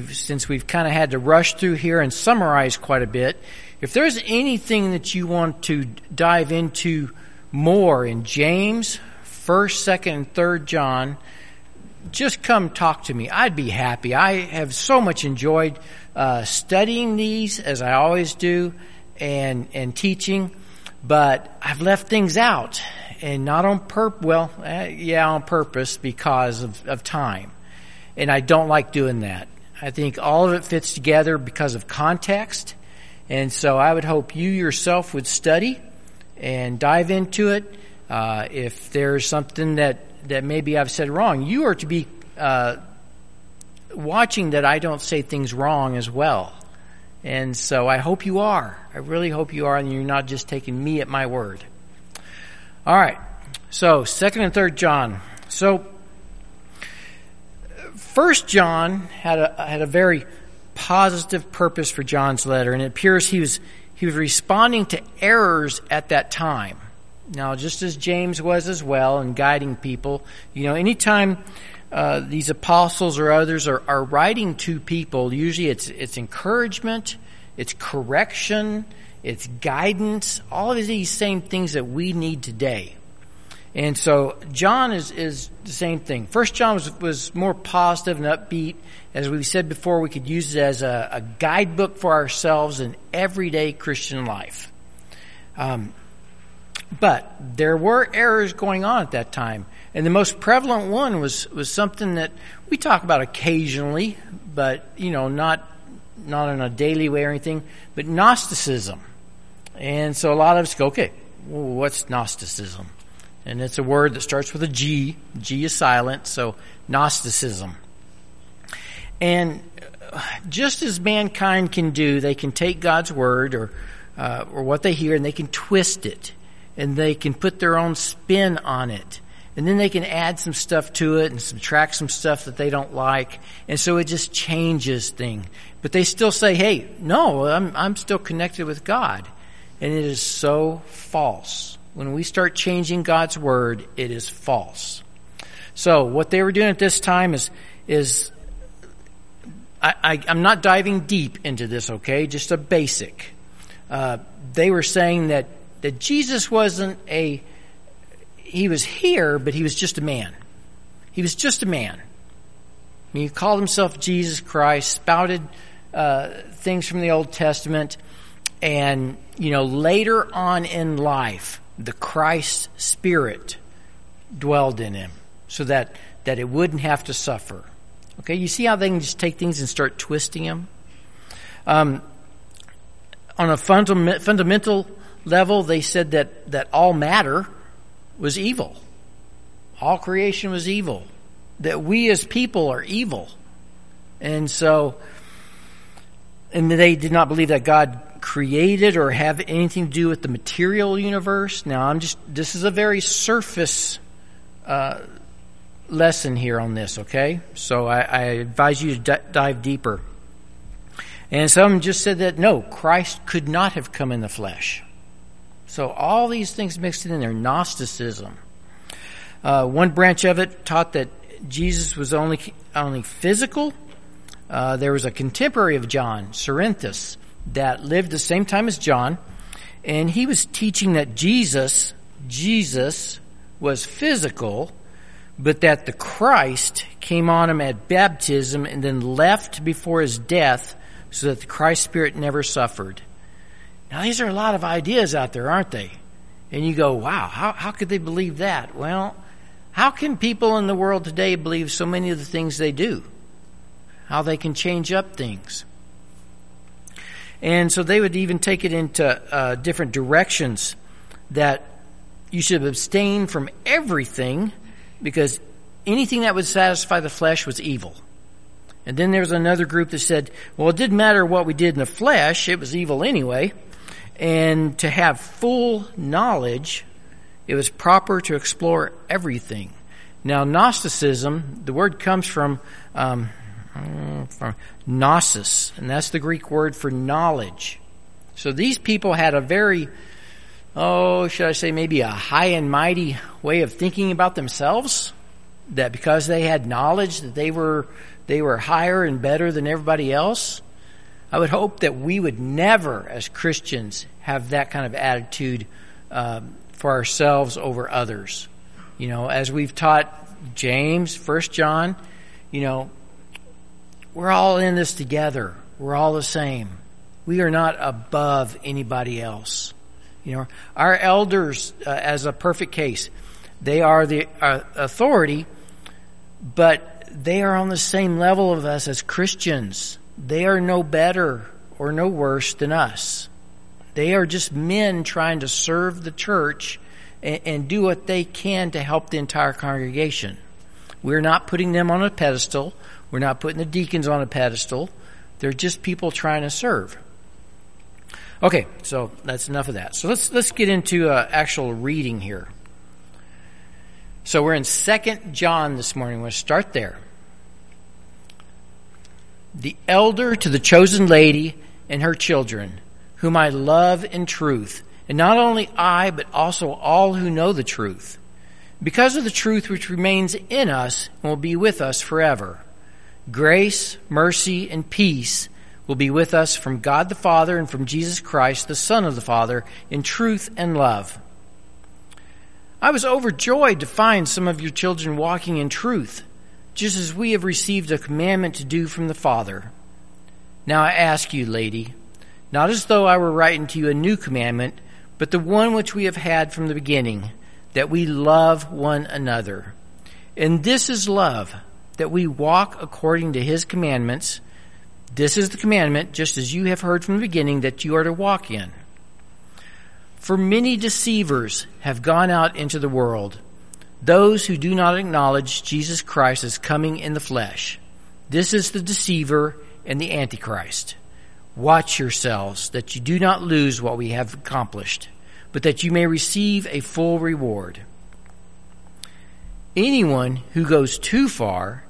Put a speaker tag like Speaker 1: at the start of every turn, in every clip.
Speaker 1: since we've kind of had to rush through here and summarize quite a bit, if there's anything that you want to dive into more in James, 1st, 2nd, and 3rd John, just come talk to me. I'd be happy. I have so much enjoyed uh, studying these as I always do and and teaching, but I've left things out and not on purpose. Well, uh, yeah, on purpose because of, of time, and I don't like doing that. I think all of it fits together because of context. And so I would hope you yourself would study and dive into it. Uh, if there's something that, that maybe I've said wrong, you are to be uh, watching that I don't say things wrong as well. And so I hope you are. I really hope you are, and you're not just taking me at my word. All right. So, second and third John. So, First John had a had a very positive purpose for John's letter, and it appears he was he was responding to errors at that time. Now, just as James was as well in guiding people, you know, anytime uh, these apostles or others are, are writing to people, usually it's it's encouragement, it's correction, it's guidance, all of these same things that we need today. And so John is, is the same thing. First John was, was more positive and upbeat. As we said before, we could use it as a, a guidebook for ourselves in everyday Christian life. Um, but there were errors going on at that time. And the most prevalent one was, was something that we talk about occasionally, but, you know, not, not in a daily way or anything, but Gnosticism. And so a lot of us go, okay, what's Gnosticism? And it's a word that starts with a G. G is silent, so Gnosticism. And just as mankind can do, they can take God's word or uh, or what they hear and they can twist it, and they can put their own spin on it, and then they can add some stuff to it and subtract some stuff that they don't like, and so it just changes things. But they still say, "Hey, no, I'm I'm still connected with God," and it is so false when we start changing God's word, it is false. So what they were doing at this time is, is I, am not diving deep into this, okay? Just a basic. Uh, they were saying that, that Jesus wasn't a, he was here, but he was just a man. He was just a man. He called himself Jesus Christ, spouted uh, things from the Old Testament, and, you know, later on in life, the Christ Spirit dwelled in him so that, that it wouldn't have to suffer. Okay, you see how they can just take things and start twisting them? Um, on a fundament, fundamental level, they said that, that all matter was evil. All creation was evil. That we as people are evil. And so, and they did not believe that God created or have anything to do with the material universe. Now, I'm just, this is a very surface uh, lesson here on this, okay? So I, I advise you to d- dive deeper. And some just said that no, Christ could not have come in the flesh. So all these things mixed in there, Gnosticism. Uh, one branch of it taught that Jesus was only only physical. Uh, there was a contemporary of John, Cerinthus, that lived the same time as John, and he was teaching that Jesus, Jesus was physical, but that the Christ came on him at baptism and then left before his death so that the Christ Spirit never suffered. Now these are a lot of ideas out there, aren't they? And you go, wow, how, how could they believe that? Well, how can people in the world today believe so many of the things they do? How they can change up things? And so they would even take it into uh, different directions that you should abstain from everything because anything that would satisfy the flesh was evil. And then there was another group that said, well, it didn't matter what we did in the flesh, it was evil anyway. And to have full knowledge, it was proper to explore everything. Now, Gnosticism, the word comes from um, gnosis, and that's the Greek word for knowledge. So these people had a very, oh, should I say, maybe a high and mighty way of thinking about themselves. That because they had knowledge, that they were they were higher and better than everybody else. I would hope that we would never, as Christians, have that kind of attitude um, for ourselves over others. You know, as we've taught James, First John, you know, we're all in this together. We're all the same. We are not above anybody else. You know, our elders, uh, as a perfect case, they are the uh, authority, but they are on the same level of us as Christians. They are no better or no worse than us. They are just men trying to serve the church and, and do what they can to help the entire congregation. We're not putting them on a pedestal. We're not putting the deacons on a pedestal. They're just people trying to serve. Okay, so that's enough of that. So let's let's get into uh, actual reading here. So we're in Second John this morning. We'll start there. The elder to the chosen lady and her children, whom I love in truth, and not only I, but also all who know the truth, because of the truth which remains in us and will be with us forever. Grace, mercy, and peace will be with us from God the Father and from Jesus Christ, the Son of the Father, in truth and love. I was overjoyed to find some of your children walking in truth, just as we have received a commandment to do from the Father. Now I ask you, lady, not as though I were writing to you a new commandment, but the one which we have had from the beginning, that we love one another. And this is love, that we walk according to his commandments. This is the commandment, just as you have heard from the beginning, that you are to walk in. For many deceivers have gone out into the world, those who do not acknowledge Jesus Christ as coming in the flesh. This is the deceiver and the antichrist. Watch yourselves that you do not lose what we have accomplished but that you may receive a full reward. Anyone who goes too far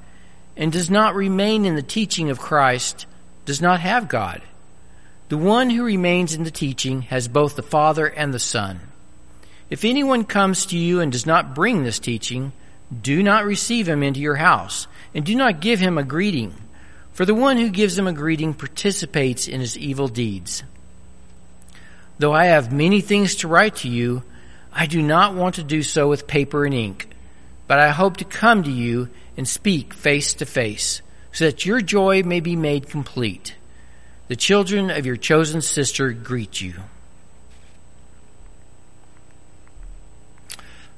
Speaker 1: and does not remain in the teaching of Christ does not have God. The one who remains in the teaching has both the Father and the Son. If anyone comes to you and does not bring this teaching, do not receive him into your house, and do not give him a greeting, for the one who gives him a greeting participates in his evil deeds. Though I have many things to write to you, I do not want to do so with paper and ink, but I hope to come to you and speak face to face, so that your joy may be made complete. The children of your chosen sister greet you.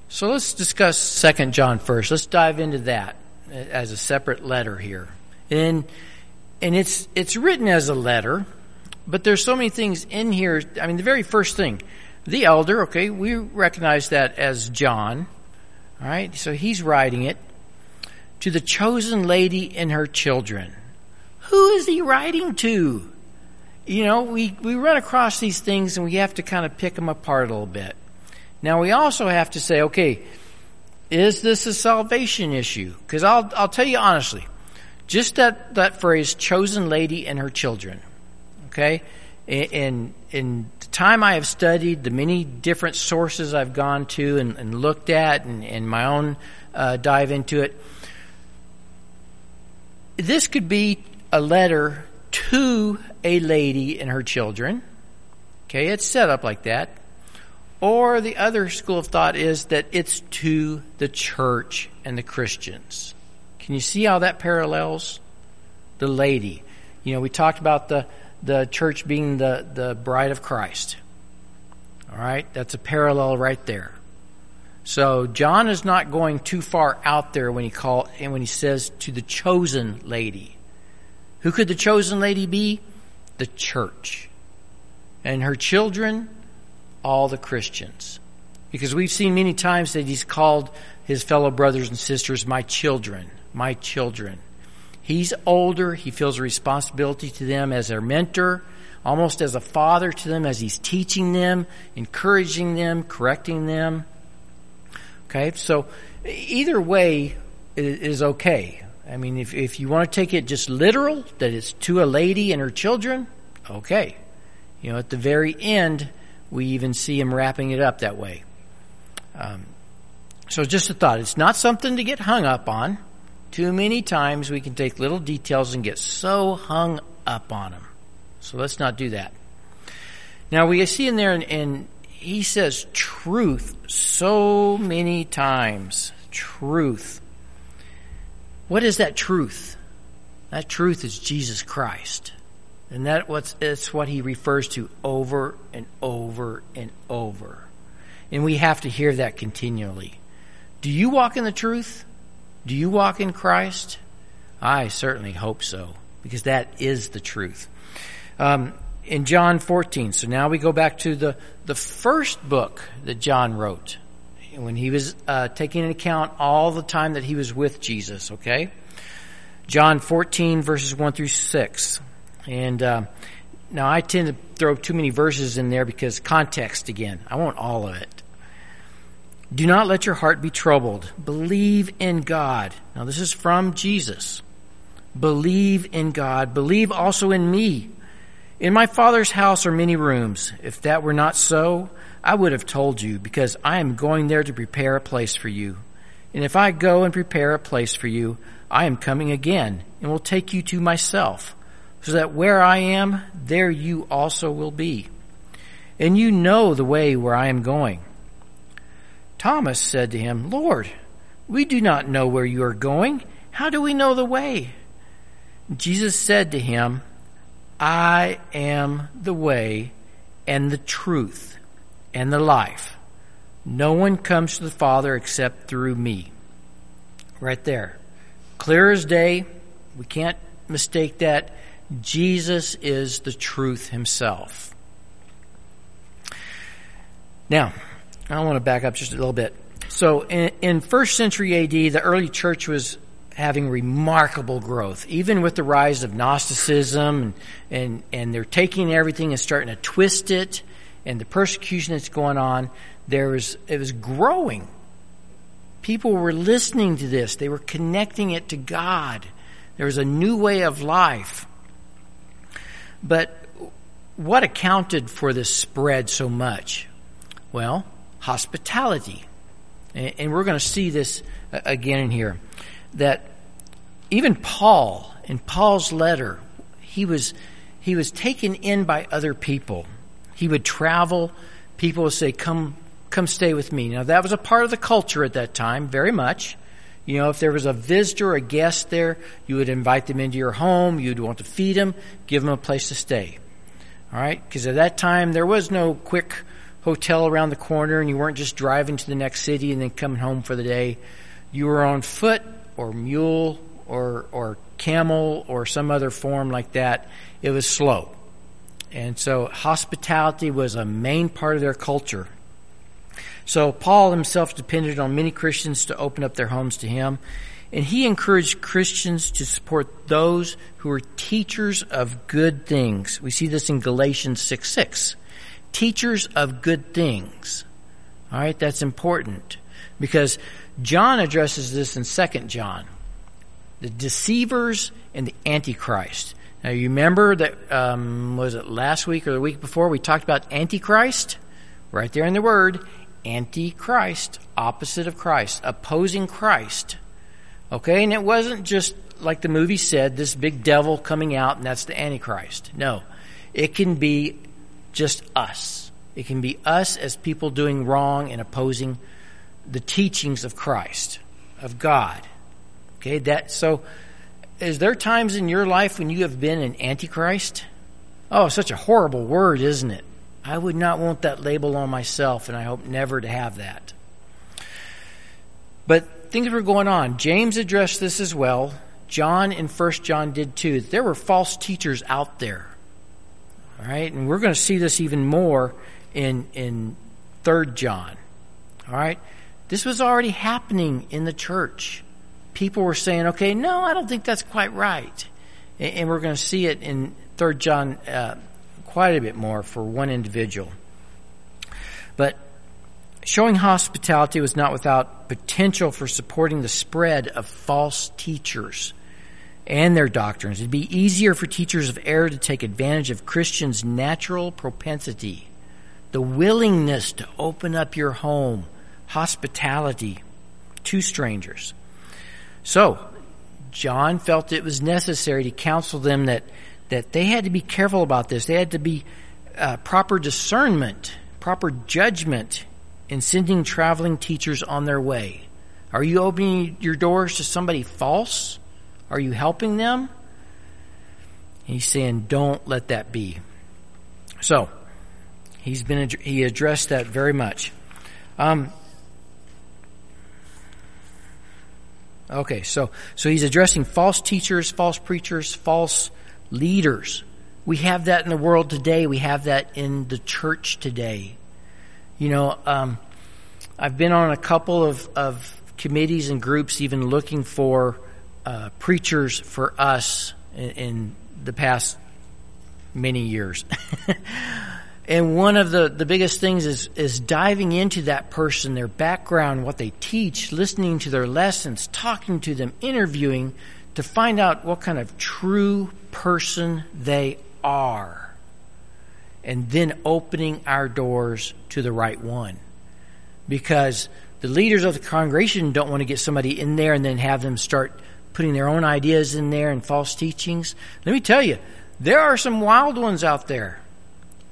Speaker 1: So let's discuss Second John first. Let's dive into that as a separate letter here. And and it's it's written as a letter, but there's so many things in here. I mean, the very first thing, the elder, okay, we recognize that as John. All right, so he's writing it to the chosen lady and her children. Who is he writing to? You know, we, we run across these things and we have to kind of pick them apart a little bit. Now we also have to say, okay, is this a salvation issue? Because I'll, I'll tell you honestly, just that, that phrase, chosen lady and her children. Okay? In, in the time I have studied, the many different sources I've gone to and, and looked at, and, and my own uh, dive into it, this could be a letter to a lady and her children. Okay, it's set up like that. Or the other school of thought is that it's to the church and the Christians. Can you see how that parallels? The lady. You know, we talked about the the church being the, the bride of Christ. All right, that's a parallel right there. So John is not going too far out there when he call and when he says to the chosen lady. Who could the chosen lady be? The church. And her children, all the Christians. Because we've seen many times that he's called his fellow brothers and sisters my children, my children. He's older. He feels a responsibility to them as their mentor, almost as a father to them as he's teaching them, encouraging them, correcting them. Okay, so either way is okay. I mean, if, if you want to take it just literal, that it's to a lady and her children, okay. You know, at the very end, we even see him wrapping it up that way. Um, so just a thought. It's not something to get hung up on Too many times we can take little details and get so hung up on them. So let's not do that. Now we see in there, and, and he says truth so many times. Truth. What is that truth? That truth is Jesus Christ. And that what's it's what he refers to over and over and over. And we have to hear that continually. Do you walk in the truth? Do you walk in Christ? I certainly hope so, because that is the truth. Um, in John 14, so now we go back to the, the first book that John wrote, when he was uh, taking into account all the time that he was with Jesus, okay? John 14, verses 1 through 6. And uh, now I tend to throw too many verses in there because context again. I want all of it. Do not let your heart be troubled. Believe in God. Now this is from Jesus. Believe in God. Believe also in me. In my Father's house are many rooms. If that were not so, I would have told you because I am going there to prepare a place for you. And if I go and prepare a place for you, I am coming again and will take you to myself so that where I am, there you also will be. And you know the way where I am going. Thomas said to him, Lord, we do not know where you are going. How do we know the way? Jesus said to him, I am the way and the truth and the life. No one comes to the Father except through me. Right there. Clear as day. We can't mistake that. Jesus is the truth himself. Now, I want to back up just a little bit. So in, in first century AD, the early church was having remarkable growth, even with the rise of Gnosticism and, and, and they're taking everything and starting to twist it and the persecution that's going on. There was, it was growing. People were listening to this. They were connecting it to God. There was a new way of life. But what accounted for this spread so much? Well, hospitality. And we're going to see this uh, again in here. That even Paul, in Paul's letter, he was, he was taken in by other people. He would travel. People would say, come, come stay with me. Now that was a part of the culture at that time, very much. You know, if there was a visitor, a guest there, you would invite them into your home. You'd want to feed them, give them a place to stay. All right? Because at that time, there was no quick hotel around the corner and you weren't just driving to the next city and then coming home for the day. You were on foot or mule or, or camel or some other form like that. It was slow. And so hospitality was a main part of their culture. So Paul himself depended on many Christians to open up their homes to him. And he encouraged Christians to support those who were teachers of good things. We see this in Galatians 6 6. Teachers of good things. All right, that's important because John addresses this in 2 John. The deceivers and the Antichrist. Now you remember that, um, was it last week or the week before we talked about Antichrist? Right there in the word, antichrist, opposite of Christ, opposing Christ. Okay, and it wasn't just like the movie said, this big devil coming out and that's the antichrist. No. It can be just us. It can be us as people doing wrong and opposing the teachings of Christ, of God. Okay, that so is there times in your life when you have been an antichrist? Oh, such a horrible word, isn't it? I would not want that label on myself, and I hope never to have that. But things were going on. James addressed this as well. John and First John did too. There were false teachers out there. All right, and we're going to see this even more in in Third John. All right, this was already happening in the church. People were saying, "Okay, no, I don't think that's quite right," and, we're going to see it in Third John uh, quite a bit more for one individual. But showing hospitality was not without potential for supporting the spread of false teachers and their doctrines. It'd be easier for teachers of error to take advantage of Christians' natural propensity, the willingness to open up your home, hospitality to strangers. So, John felt it was necessary to counsel them that, that they had to be careful about this. They had to be uh, proper discernment, proper judgment in sending traveling teachers on their way. Are you opening your doors to somebody false? Are you helping them? He's saying, don't let that be. So, he's been, he addressed that very much. Um, okay, so, so he's addressing false teachers, false preachers, false leaders. We have that in the world today. We have that in the church today. You know, um, I've been on a couple of, of committees and groups even looking for uh, preachers for us in, in the past many years. and one of the, the biggest things is, is diving into that person, their background, what they teach, listening to their lessons, talking to them, interviewing to find out what kind of true person they are. And then opening our doors to the right one. Because the leaders of the congregation don't want to get somebody in there and then have them start putting their own ideas in there and false teachings. Let me tell you, there are some wild ones out there.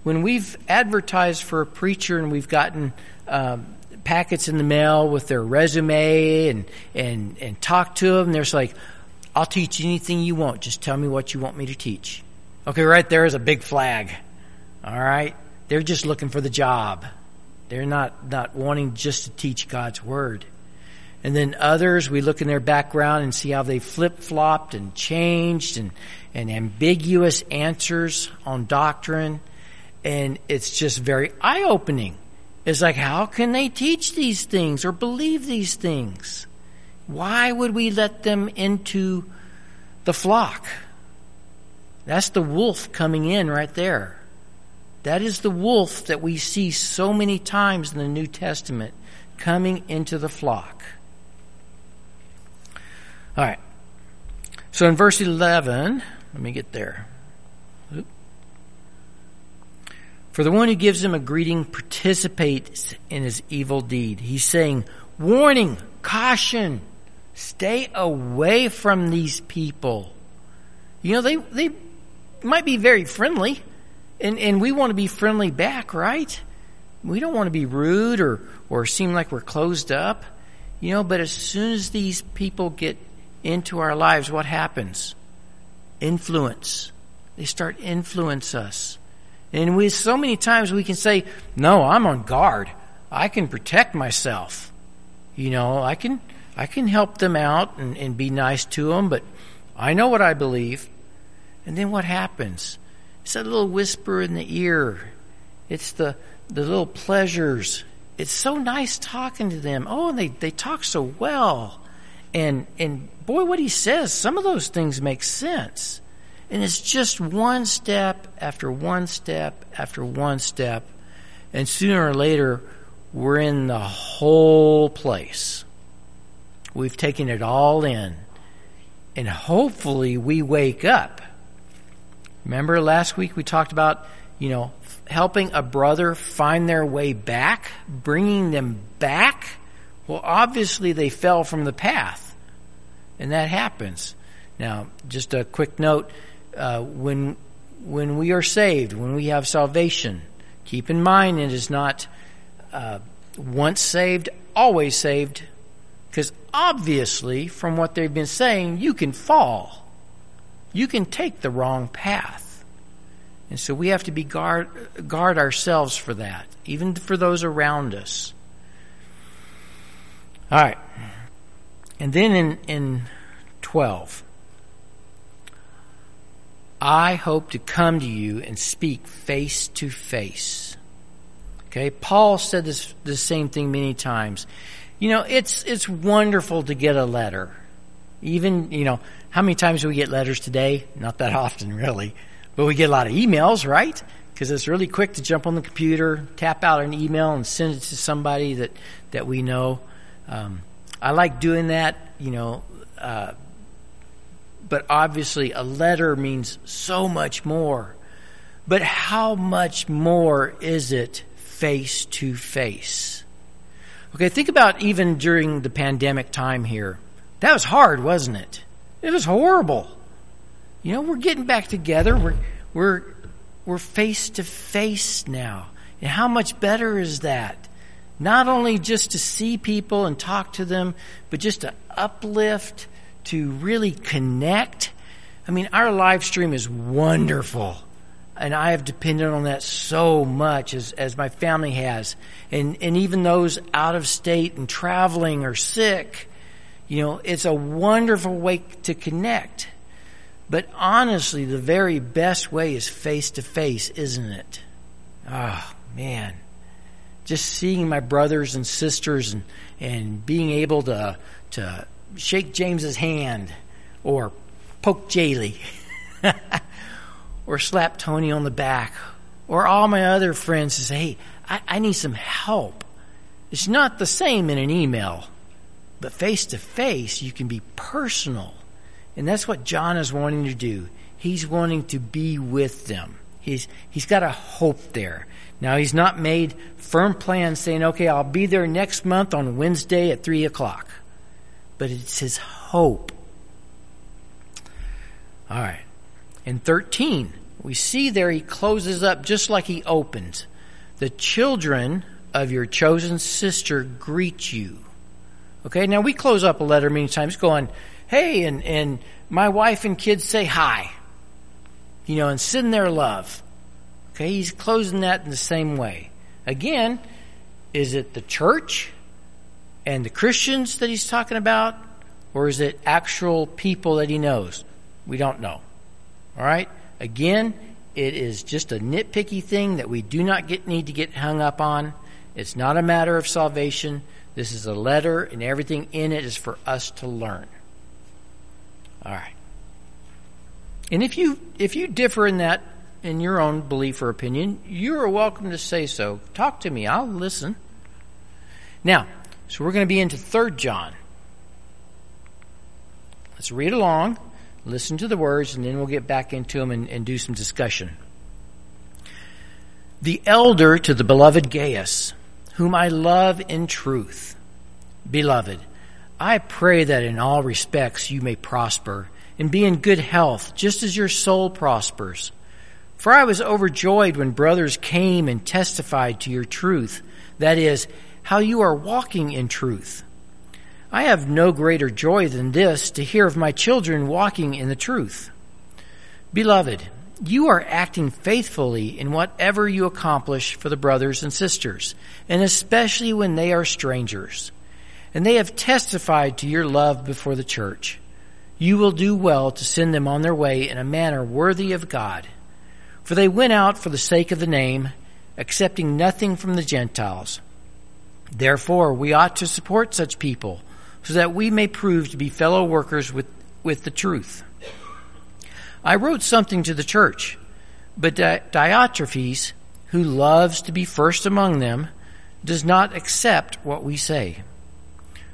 Speaker 1: When we've advertised for a preacher and we've gotten um, packets in the mail with their resume and and and talk to them, there's like, "I'll teach anything you want. Just tell me what you want me to teach." Okay, right there is a big flag. All right, they're just looking for the job. They're not not wanting just to teach God's word. And then others, we look in their background and see how they flip flopped and changed and, and ambiguous answers on doctrine. And it's just very eye opening. It's like, how can they teach these things or believe these things? Why would we let them into the flock? That's the wolf coming in right there. That is the wolf that we see so many times in the New Testament coming into the flock. All right. So in verse 11, let me get there. For the one who gives him a greeting participates in his evil deed. He's saying, warning, caution, stay away from these people. You know, they, they might be very friendly, and, and we want to be friendly back, right? We don't want to be rude or, or seem like we're closed up, you know, but as soon as these people get into our lives, what happens? Influence. They start influence us. And we, so many times we can say, no, I'm on guard. I can protect myself. You know, I can, I can help them out and, and be nice to them, but I know what I believe. And then what happens? It's that little whisper in the ear. It's the, the little pleasures. It's so nice talking to them. Oh, and they, they talk so well. And, and boy, what he says, some of those things make sense. And it's just one step after one step after one step. And sooner or later, we're in the whole place. We've taken it all in. And hopefully we wake up. Remember last week we talked about, you know, helping a brother find their way back, bringing them back? Well, obviously they fell from the path and that happens. Now, just a quick note: uh, when when we are saved, when we have salvation, keep in mind it is not uh, once saved, always saved, because obviously, from what they've been saying, you can fall, you can take the wrong path, and so we have to be guard guard ourselves for that, even for those around us. All right. And then in, in 12, I hope to come to you and speak face to face. Okay, Paul said this the same thing many times. You know, it's it's wonderful to get a letter. Even, you know, how many times do we get letters today? Not that often, really. But we get a lot of emails, right? Because it's really quick to jump on the computer, tap out an email, and send it to somebody that, that we know. Um, I like doing that, you know, uh, but obviously a letter means so much more. But how much more is it face to face? Okay, think about even during the pandemic time here. That was hard, wasn't it? It was horrible. You know, we're getting back together. We're, we're, we're face to face now. And how much better is that? Not only just to see people and talk to them, but just to uplift, to really connect. I mean, our live stream is wonderful. And I have depended on that so much as, as my family has. And, and even those out of state and traveling or sick, you know, it's a wonderful way to connect. But honestly, the very best way is face to face, isn't it? Oh, man. Just seeing my brothers and sisters and, and being able to, to shake James's hand or poke Jaylee or slap Tony on the back or all my other friends and say, hey, I, I need some help. It's not the same in an email, but face to face, you can be personal and that's what John is wanting to do. He's wanting to be with them. He's, he's got a hope there. Now he's not made firm plans saying, okay, I'll be there next month on Wednesday at three o'clock. But it's his hope. All right. In 13, we see there he closes up just like he opens. The children of your chosen sister greet you. Okay, now we close up a letter many times going, hey, and, and my wife and kids say hi, you know, and send their love. Okay, he's closing that in the same way. Again, is it the church and the Christians that he's talking about, or is it actual people that he knows? We don't know. All right? Again, it is just a nitpicky thing that we do not get, need to get hung up on. It's not a matter of salvation. This is a letter, and everything in it is for us to learn. All right. And if you if you differ in that in your own belief or opinion, you are welcome to say so. Talk to me. I'll listen. Now, so we're going to be into 3rd John. Let's read along, listen to the words, and then we'll get back into them and, and do some discussion. The elder to the beloved Gaius, whom I love in truth. Beloved, I pray that in all respects you may prosper and be in good health, just as your soul prospers. For I was overjoyed when brothers came and testified to your truth, that is, how you are walking in truth. I have no greater joy than this to hear of my children walking in the truth. Beloved, you are acting faithfully in whatever you accomplish for the brothers and sisters, and especially when they are strangers and they have testified to your love before the church. You will do well to send them on their way in a manner worthy of God. For they went out for the sake of the name, accepting nothing from the Gentiles. Therefore, we ought to support such people, so that we may prove to be fellow workers with, with the truth. I wrote something to the church, but Diotrephes, who loves to be first among them, does not accept what we say.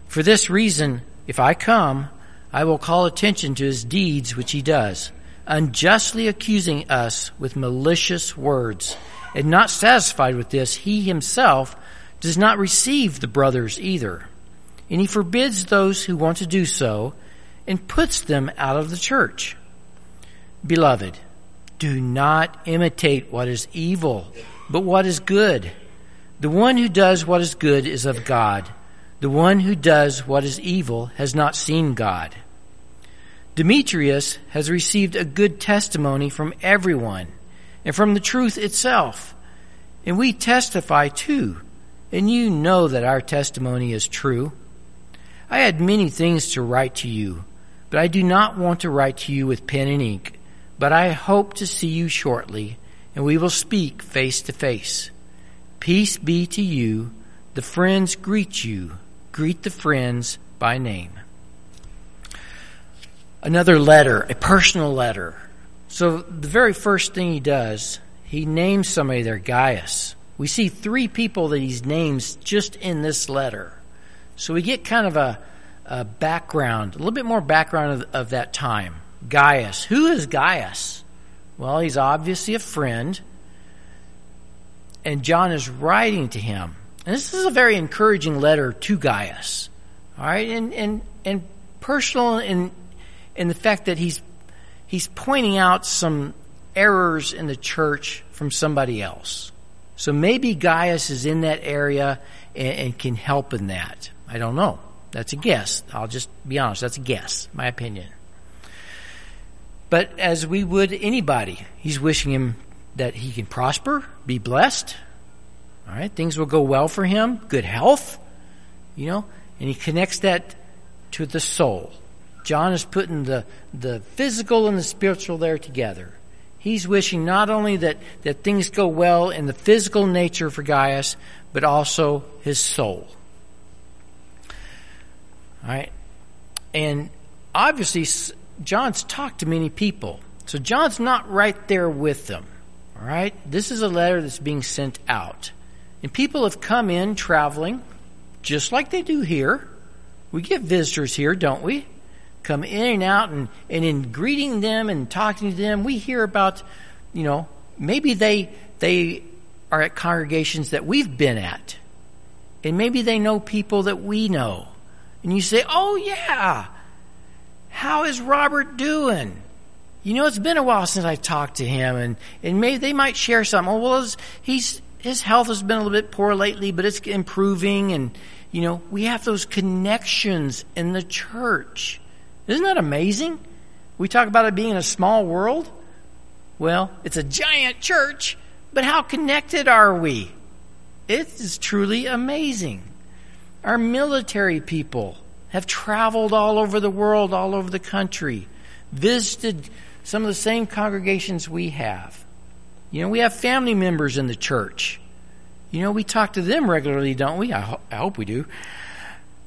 Speaker 1: For this reason, if I come, I will call attention to his deeds which he does, unjustly accusing us with malicious words. And not satisfied with this, he himself does not receive the brothers either. And he forbids those who want to do so and puts them out of the church. Beloved, do not imitate what is evil, but what is good. The one who does what is good is of God the one who does what is evil has not seen God. Demetrius has received a good testimony from everyone and from the truth itself. And we testify too, and you know that our testimony is true. I had many things to write to you, but I do not want to write to you with pen and ink, but I hope to see you shortly, and we will speak face to face. Peace be to you. The friends greet you greet the friends by name. Another letter, a personal letter. So the very first thing he does, he names somebody there, Gaius. We see three people that he names just in this letter. So we get kind of a, a background, a little bit more background of, of that time. Gaius. Who is Gaius? Well, he's obviously a friend. And John is writing to him. And this is a very encouraging letter to Gaius. All right, and and and personal and and the fact that he's he's pointing out some errors in the church from somebody else. So maybe Gaius is in that area and, and can help in that. I don't know. That's a guess. I'll just be honest. That's a guess, my opinion. But as we would anybody, he's wishing him that he can prosper, be blessed. All right, things will go well for him, good health, you know, and he connects that to the soul. John is putting the, the physical and the spiritual there together. He's wishing not only that, that things go well in the physical nature for Gaius, but also his soul. All right. And obviously, John's talked to many people. So John's not right there with them. All right. This is a letter that's being sent out. And people have come in traveling, just like they do here. We get visitors here, don't we? Come in and out, and, and in greeting them and talking to them, we hear about, you know, maybe they, they are at congregations that we've been at. And maybe they know people that we know. And you say, oh yeah, how is Robert doing? You know, it's been a while since I talked to him and, and maybe they might share something. Oh, well, he's, his health has been a little bit poor lately, but it's improving and, you know, we have those connections in the church. Isn't that amazing? We talk about it being a small world. Well, it's a giant church, but how connected are we? It is truly amazing. Our military people have traveled all over the world, all over the country, visited some of the same congregations we have. You know, we have family members in the church. You know, we talk to them regularly, don't we? I, ho- I hope we do.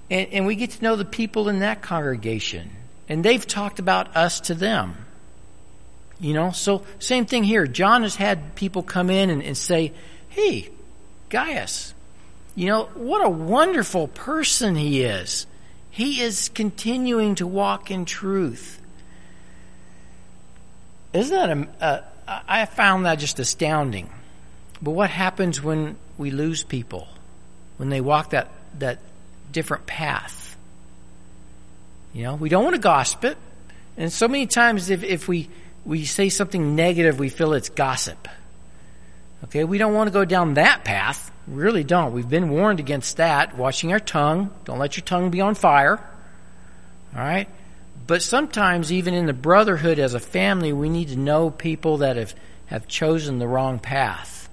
Speaker 1: And, and we get to know the people in that congregation. And they've talked about us to them. You know, so same thing here. John has had people come in and, and say, Hey, Gaius, you know, what a wonderful person he is. He is continuing to walk in truth. Isn't that a, a, uh, I found that just astounding. But what happens when we lose people? When they walk that, that different path? You know, we don't want to gossip. And so many times if, if we, we say something negative, we feel it's gossip. Okay, we don't want to go down that path. We really don't. We've been warned against that. Watching our tongue. Don't let your tongue be on fire. All right? But sometimes, even in the brotherhood as a family, we need to know people that have, have chosen the wrong path.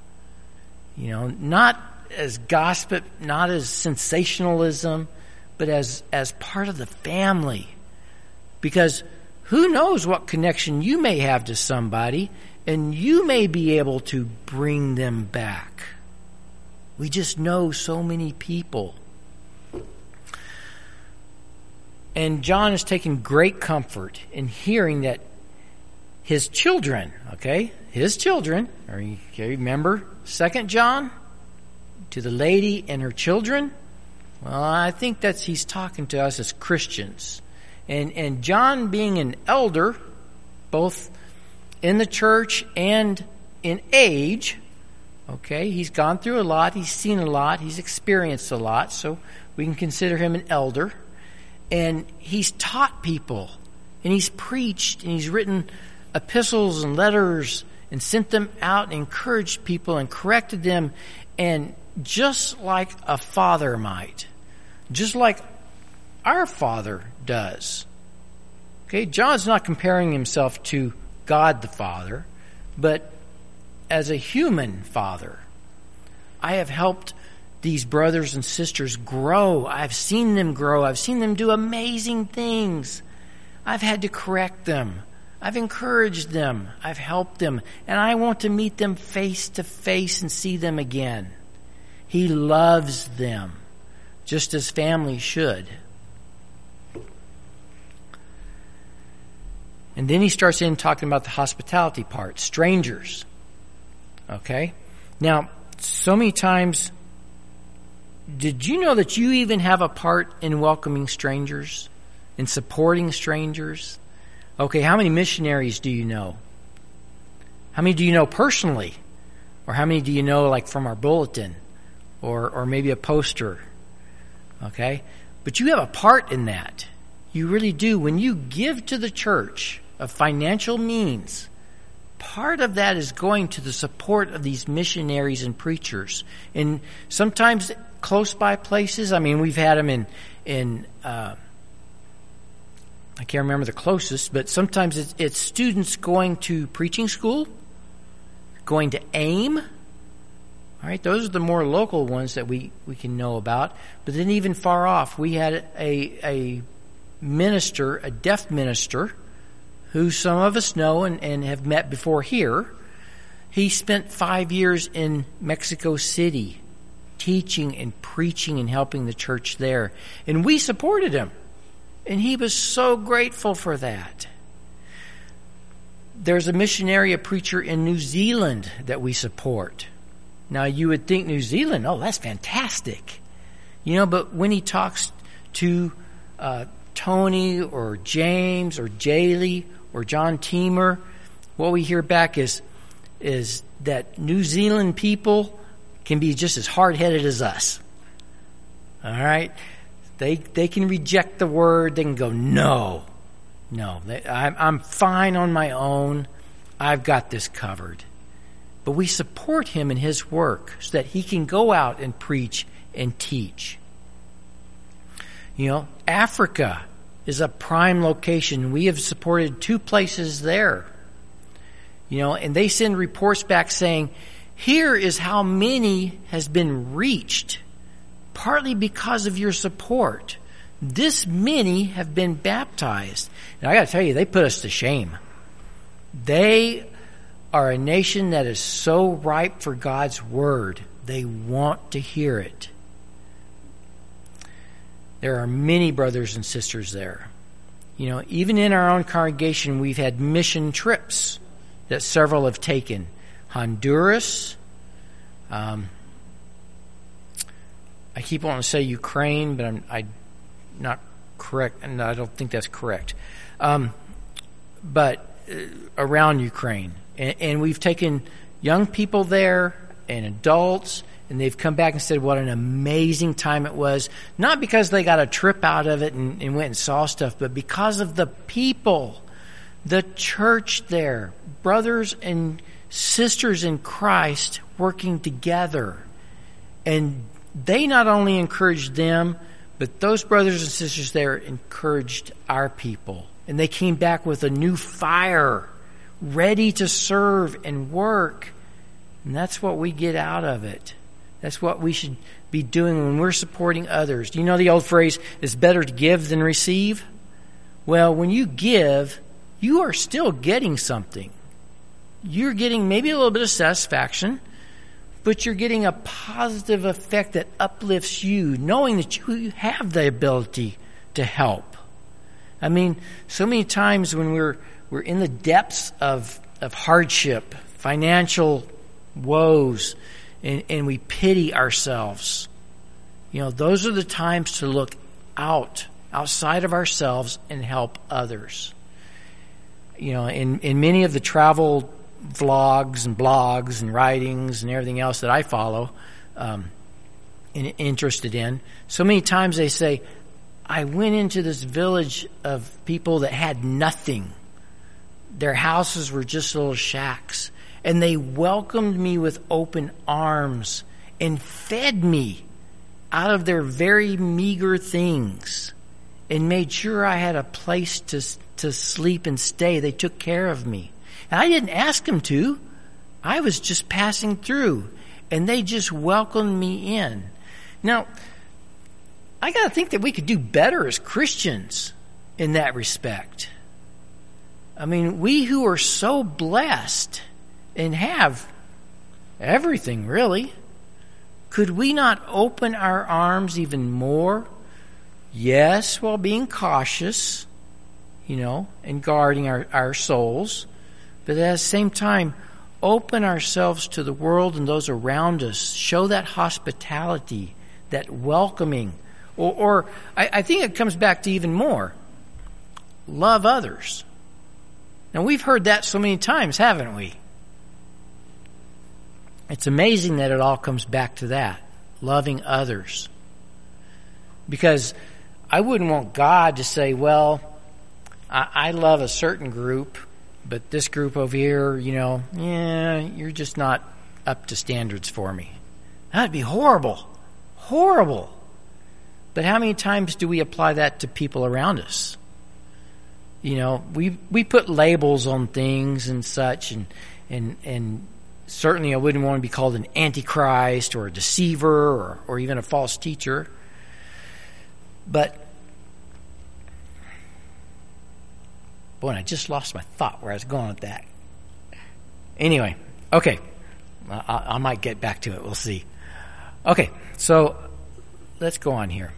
Speaker 1: You know, not as gossip, not as sensationalism, but as, as part of the family. Because who knows what connection you may have to somebody and you may be able to bring them back. We just know so many people. And John is taking great comfort in hearing that his children, okay, his children, or you remember Second John to the lady and her children? Well, I think that's he's talking to us as Christians. And and John being an elder, both in the church and in age. Okay, he's gone through a lot, he's seen a lot, he's experienced a lot, so we can consider him an elder. And he's taught people, and he's preached, and he's written epistles and letters and sent them out and encouraged people and corrected them. And just like a father might, just like our father does. Okay, John's not comparing himself to God the Father, but as a human father. I have helped these brothers and sisters grow. I've seen them grow. I've seen them do amazing things. I've had to correct them. I've encouraged them. I've helped them. And I want to meet them face to face and see them again. He loves them, just as family should. And then he starts in talking about the hospitality part, strangers. Okay? Now, so many times, did you know that you even have a part in welcoming strangers, in supporting strangers? Okay, how many missionaries do you know? How many do you know personally? Or how many do you know like from our bulletin? Or, or maybe a poster? Okay? But you have a part in that. You really do. When you give to the church of financial means, part of that is going to the support of these missionaries and preachers. And sometimes close by places, I mean, we've had them in, in, uh, I can't remember the closest, but sometimes it's, it's students going to preaching school, going to AIM. All right, those are the more local ones that we, we can know about. But then even far off, we had a, a minister, a deaf minister, who some of us know and, and have met before here. He spent five years in Mexico City teaching and preaching and helping the church there. And we supported him. And he was so grateful for that. There's a missionary, a preacher in New Zealand that we support. Now you would think New Zealand, oh, that's fantastic. You know, but when he talks to uh, Tony or James or Jaylee or John Teamer, what we hear back is is that New Zealand people can be just as hard headed as us. All right, they they can reject the word. They can go no, no. I'm I'm fine on my own. I've got this covered. But we support him in his work so that he can go out and preach and teach. You know, Africa is a prime location. We have supported two places there. You know, and they send reports back saying, here is how many has been reached partly because of your support. This many have been baptized. And I gotta tell you, they put us to shame. They are a nation that is so ripe for God's word. They want to hear it. There are many brothers and sisters there. You know, even in our own congregation, we've had mission trips that several have taken. Honduras, um, I keep wanting to say Ukraine, but I'm I, not correct, and I don't think that's correct. Um, but uh, around Ukraine, and, and we've taken young people there and adults, and they've come back and said what an amazing time it was. Not because they got a trip out of it and, and went and saw stuff, but because of the people, the church there, brothers and sisters in Christ working together. And they not only encouraged them, but those brothers and sisters there encouraged our people. And they came back with a new fire, ready to serve and work. And that's what we get out of it. That's what we should be doing when we're supporting others. Do you know the old phrase, it's better to give than receive? Well, when you give, you are still getting something. You're getting maybe a little bit of satisfaction, but you're getting a positive effect that uplifts you, knowing that you have the ability to help. I mean, so many times when we're we're in the depths of of hardship, financial woes, and, and we pity ourselves. You know, those are the times to look out, outside of ourselves, and help others. You know, in, in many of the travel vlogs and blogs and writings and everything else that I follow, um, and interested in. So many times they say, I went into this village of people that had nothing. Their houses were just little shacks. And they welcomed me with open arms and fed me out of their very meager things and made sure I had a place to, to sleep and stay. They took care of me. And I didn't ask them to. I was just passing through and they just welcomed me in. Now, I gotta think that we could do better as Christians in that respect. I mean, we who are so blessed and have everything really, could we not open our arms even more? Yes, while being cautious, you know, and guarding our, our souls but at the same time, open ourselves to the world and those around us. Show that hospitality, that welcoming. Or, or I, I think it comes back to even more. Love others. Now we've heard that so many times, haven't we? It's amazing that it all comes back to that. Loving others. Because I wouldn't want God to say, well, I, I love a certain group, but this group over here, you know, yeah, you're just not up to standards for me. That'd be horrible. Horrible. But how many times do we apply that to people around us? You know, we we put labels on things and such and and and certainly I wouldn't want to be called an antichrist or a deceiver or, or even a false teacher. But boy, I just lost my thought where I was going with that. Anyway, okay. I, I might get back to it. We'll see. Okay, so let's go on here.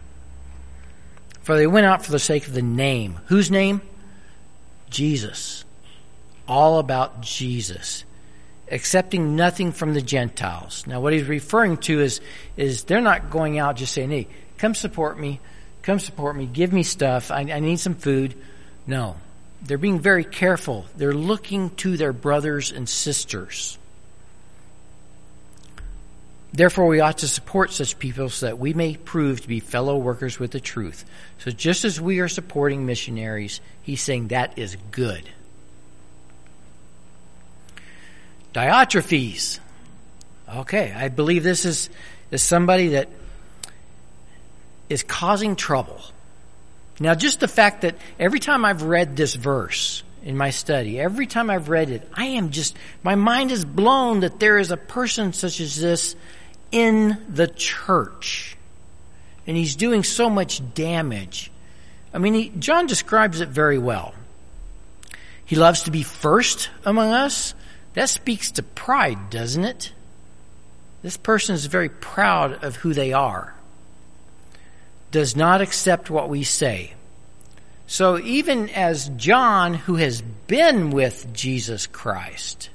Speaker 1: For they went out for the sake of the name. Whose name? Jesus. All about Jesus. Accepting nothing from the Gentiles. Now, what he's referring to is, is they're not going out just saying, hey, come support me, come support me, give me stuff, I, I need some food. No. They're being very careful. They're looking to their brothers and sisters. Therefore, we ought to support such people so that we may prove to be fellow workers with the truth. So, just as we are supporting missionaries, he's saying that is good. Diotrephes. Okay, I believe this is, is somebody that is causing trouble. Now, just the fact that every time I've read this verse in my study, every time I've read it, I am just, my mind is blown that there is a person such as this in the church. And he's doing so much damage. I mean, he, John describes it very well. He loves to be first among us. That speaks to pride, doesn't it? This person is very proud of who they are. Does not accept what we say. So even as John, who has been with Jesus Christ,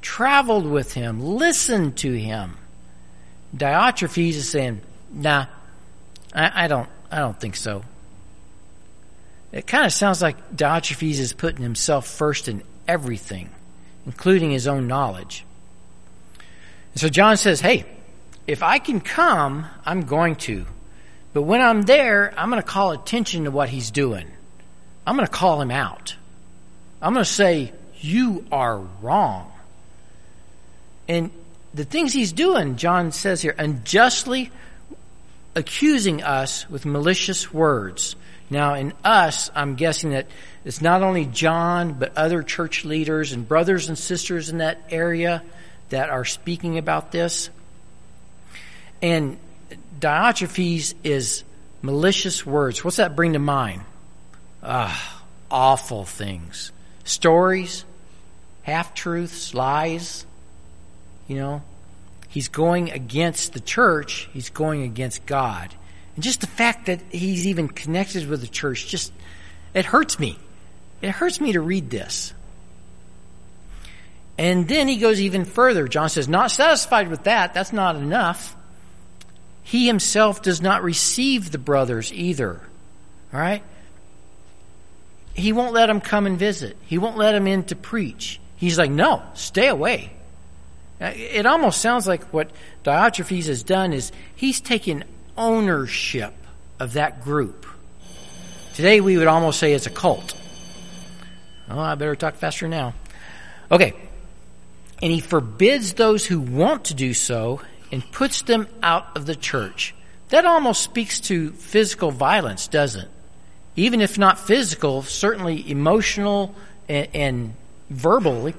Speaker 1: traveled with him, listened to him, Diotrephes is saying, nah, I, I don't, I don't think so. It kind of sounds like Diotrephes is putting himself first in everything, including his own knowledge. And so John says, hey, if I can come, I'm going to. But when I'm there, I'm going to call attention to what he's doing. I'm going to call him out. I'm going to say, you are wrong. And the things he's doing, John says here, unjustly accusing us with malicious words. Now, in us, I'm guessing that it's not only John, but other church leaders and brothers and sisters in that area that are speaking about this. And Diotrephes is malicious words. What's that bring to mind? Ah, awful things. Stories, half truths, lies, you know, he's going against the church, he's going against God. And just the fact that he's even connected with the church just it hurts me. It hurts me to read this. And then he goes even further. John says, not satisfied with that, that's not enough. He himself does not receive the brothers either. All right? He won't let them come and visit. He won't let them in to preach. He's like, no, stay away. It almost sounds like what Diotrephes has done is he's taken ownership of that group. Today we would almost say it's a cult. Oh, I better talk faster now. Okay. And he forbids those who want to do so and puts them out of the church. That almost speaks to physical violence, doesn't it? Even if not physical, certainly emotional and, and verbally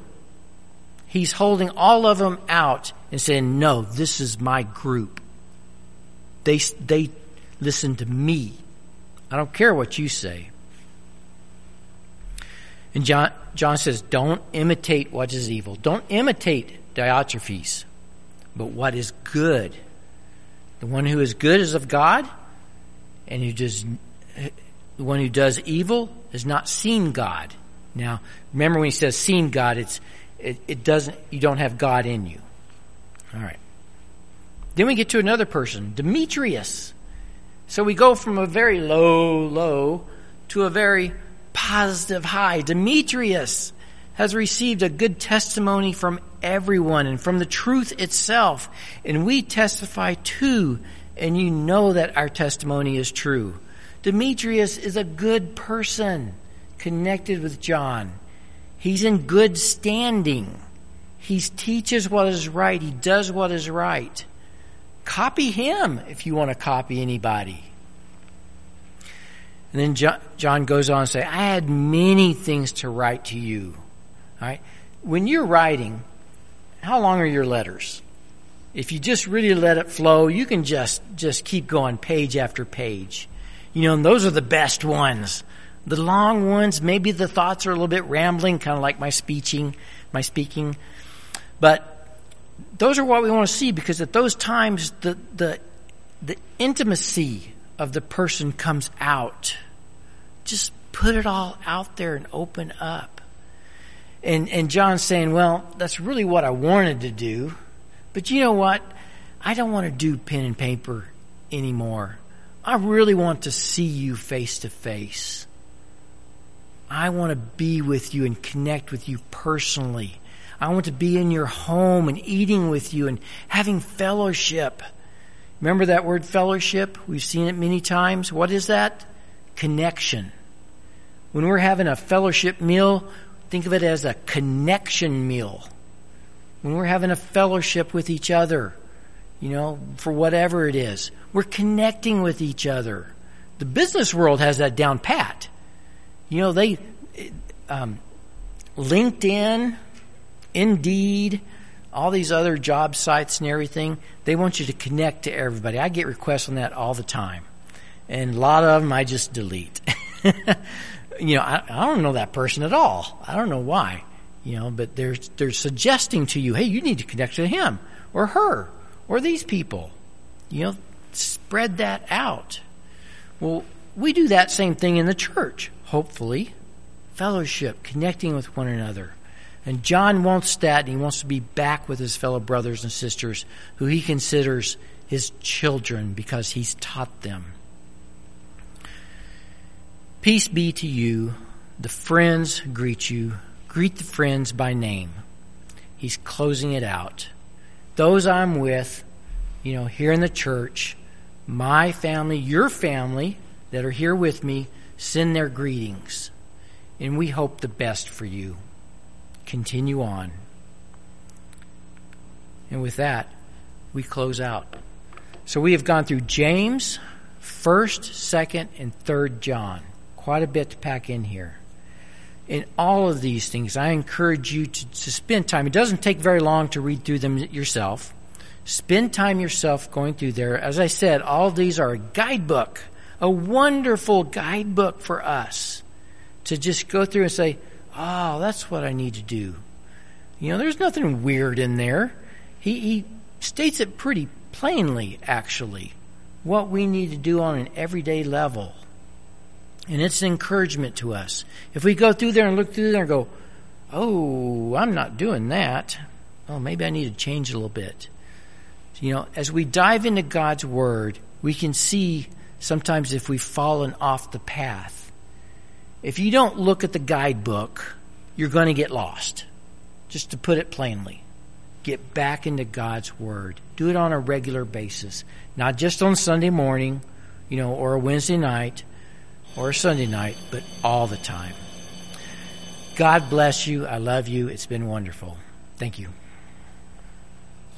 Speaker 1: He's holding all of them out and saying, no, this is my group. They, they listen to me. I don't care what you say. And John, John says, don't imitate what is evil. Don't imitate Diotrephes, but what is good. The one who is good is of God, and who does, the one who does evil has not seen God. Now, remember when he says seen God, it's, it, it doesn't, you don't have God in you. All right. Then we get to another person, Demetrius. So we go from a very low, low to a very positive high. Demetrius has received a good testimony from everyone and from the truth itself. And we testify too, and you know that our testimony is true. Demetrius is a good person connected with John. He's in good standing. He teaches what is right. He does what is right. Copy him if you want to copy anybody. And then John goes on to say, I had many things to write to you. All right. When you're writing, how long are your letters? If you just really let it flow, you can just, just keep going page after page. You know, and those are the best ones. The long ones, maybe the thoughts are a little bit rambling, kind of like my speaking, my speaking. But those are what we want to see because at those times the, the, the intimacy of the person comes out. Just put it all out there and open up. And, and John's saying, well, that's really what I wanted to do. But you know what? I don't want to do pen and paper anymore. I really want to see you face to face. I want to be with you and connect with you personally. I want to be in your home and eating with you and having fellowship. Remember that word fellowship? We've seen it many times. What is that? Connection. When we're having a fellowship meal, think of it as a connection meal. When we're having a fellowship with each other, you know, for whatever it is, we're connecting with each other. The business world has that down pat. You know, they, um, LinkedIn, Indeed, all these other job sites and everything, they want you to connect to everybody. I get requests on that all the time. And a lot of them I just delete. you know, I, I don't know that person at all. I don't know why. You know, but they're, they're suggesting to you, hey, you need to connect to him or her or these people. You know, spread that out. Well, we do that same thing in the church, hopefully. Fellowship, connecting with one another. And John wants that, and he wants to be back with his fellow brothers and sisters who he considers his children because he's taught them. Peace be to you. The friends greet you. Greet the friends by name. He's closing it out. Those I'm with, you know, here in the church, my family, your family that are here with me, send their greetings. And we hope the best for you continue on. And with that, we close out. So we have gone through James, 1st, 2nd, and 3rd John. Quite a bit to pack in here. In all of these things, I encourage you to, to spend time. It doesn't take very long to read through them yourself. Spend time yourself going through there. As I said, all these are a guidebook, a wonderful guidebook for us to just go through and say, oh, that's what I need to do. You know, there's nothing weird in there. He, he states it pretty plainly, actually, what we need to do on an everyday level. And it's an encouragement to us. If we go through there and look through there and go, oh, I'm not doing that. Oh, maybe I need to change a little bit. You know, as we dive into God's Word, we can see sometimes if we've fallen off the path if you don't look at the guidebook, you're going to get lost. Just to put it plainly. Get back into God's Word. Do it on a regular basis. Not just on Sunday morning, you know, or a Wednesday night, or a Sunday night, but all the time. God bless you. I love you. It's been wonderful. Thank you.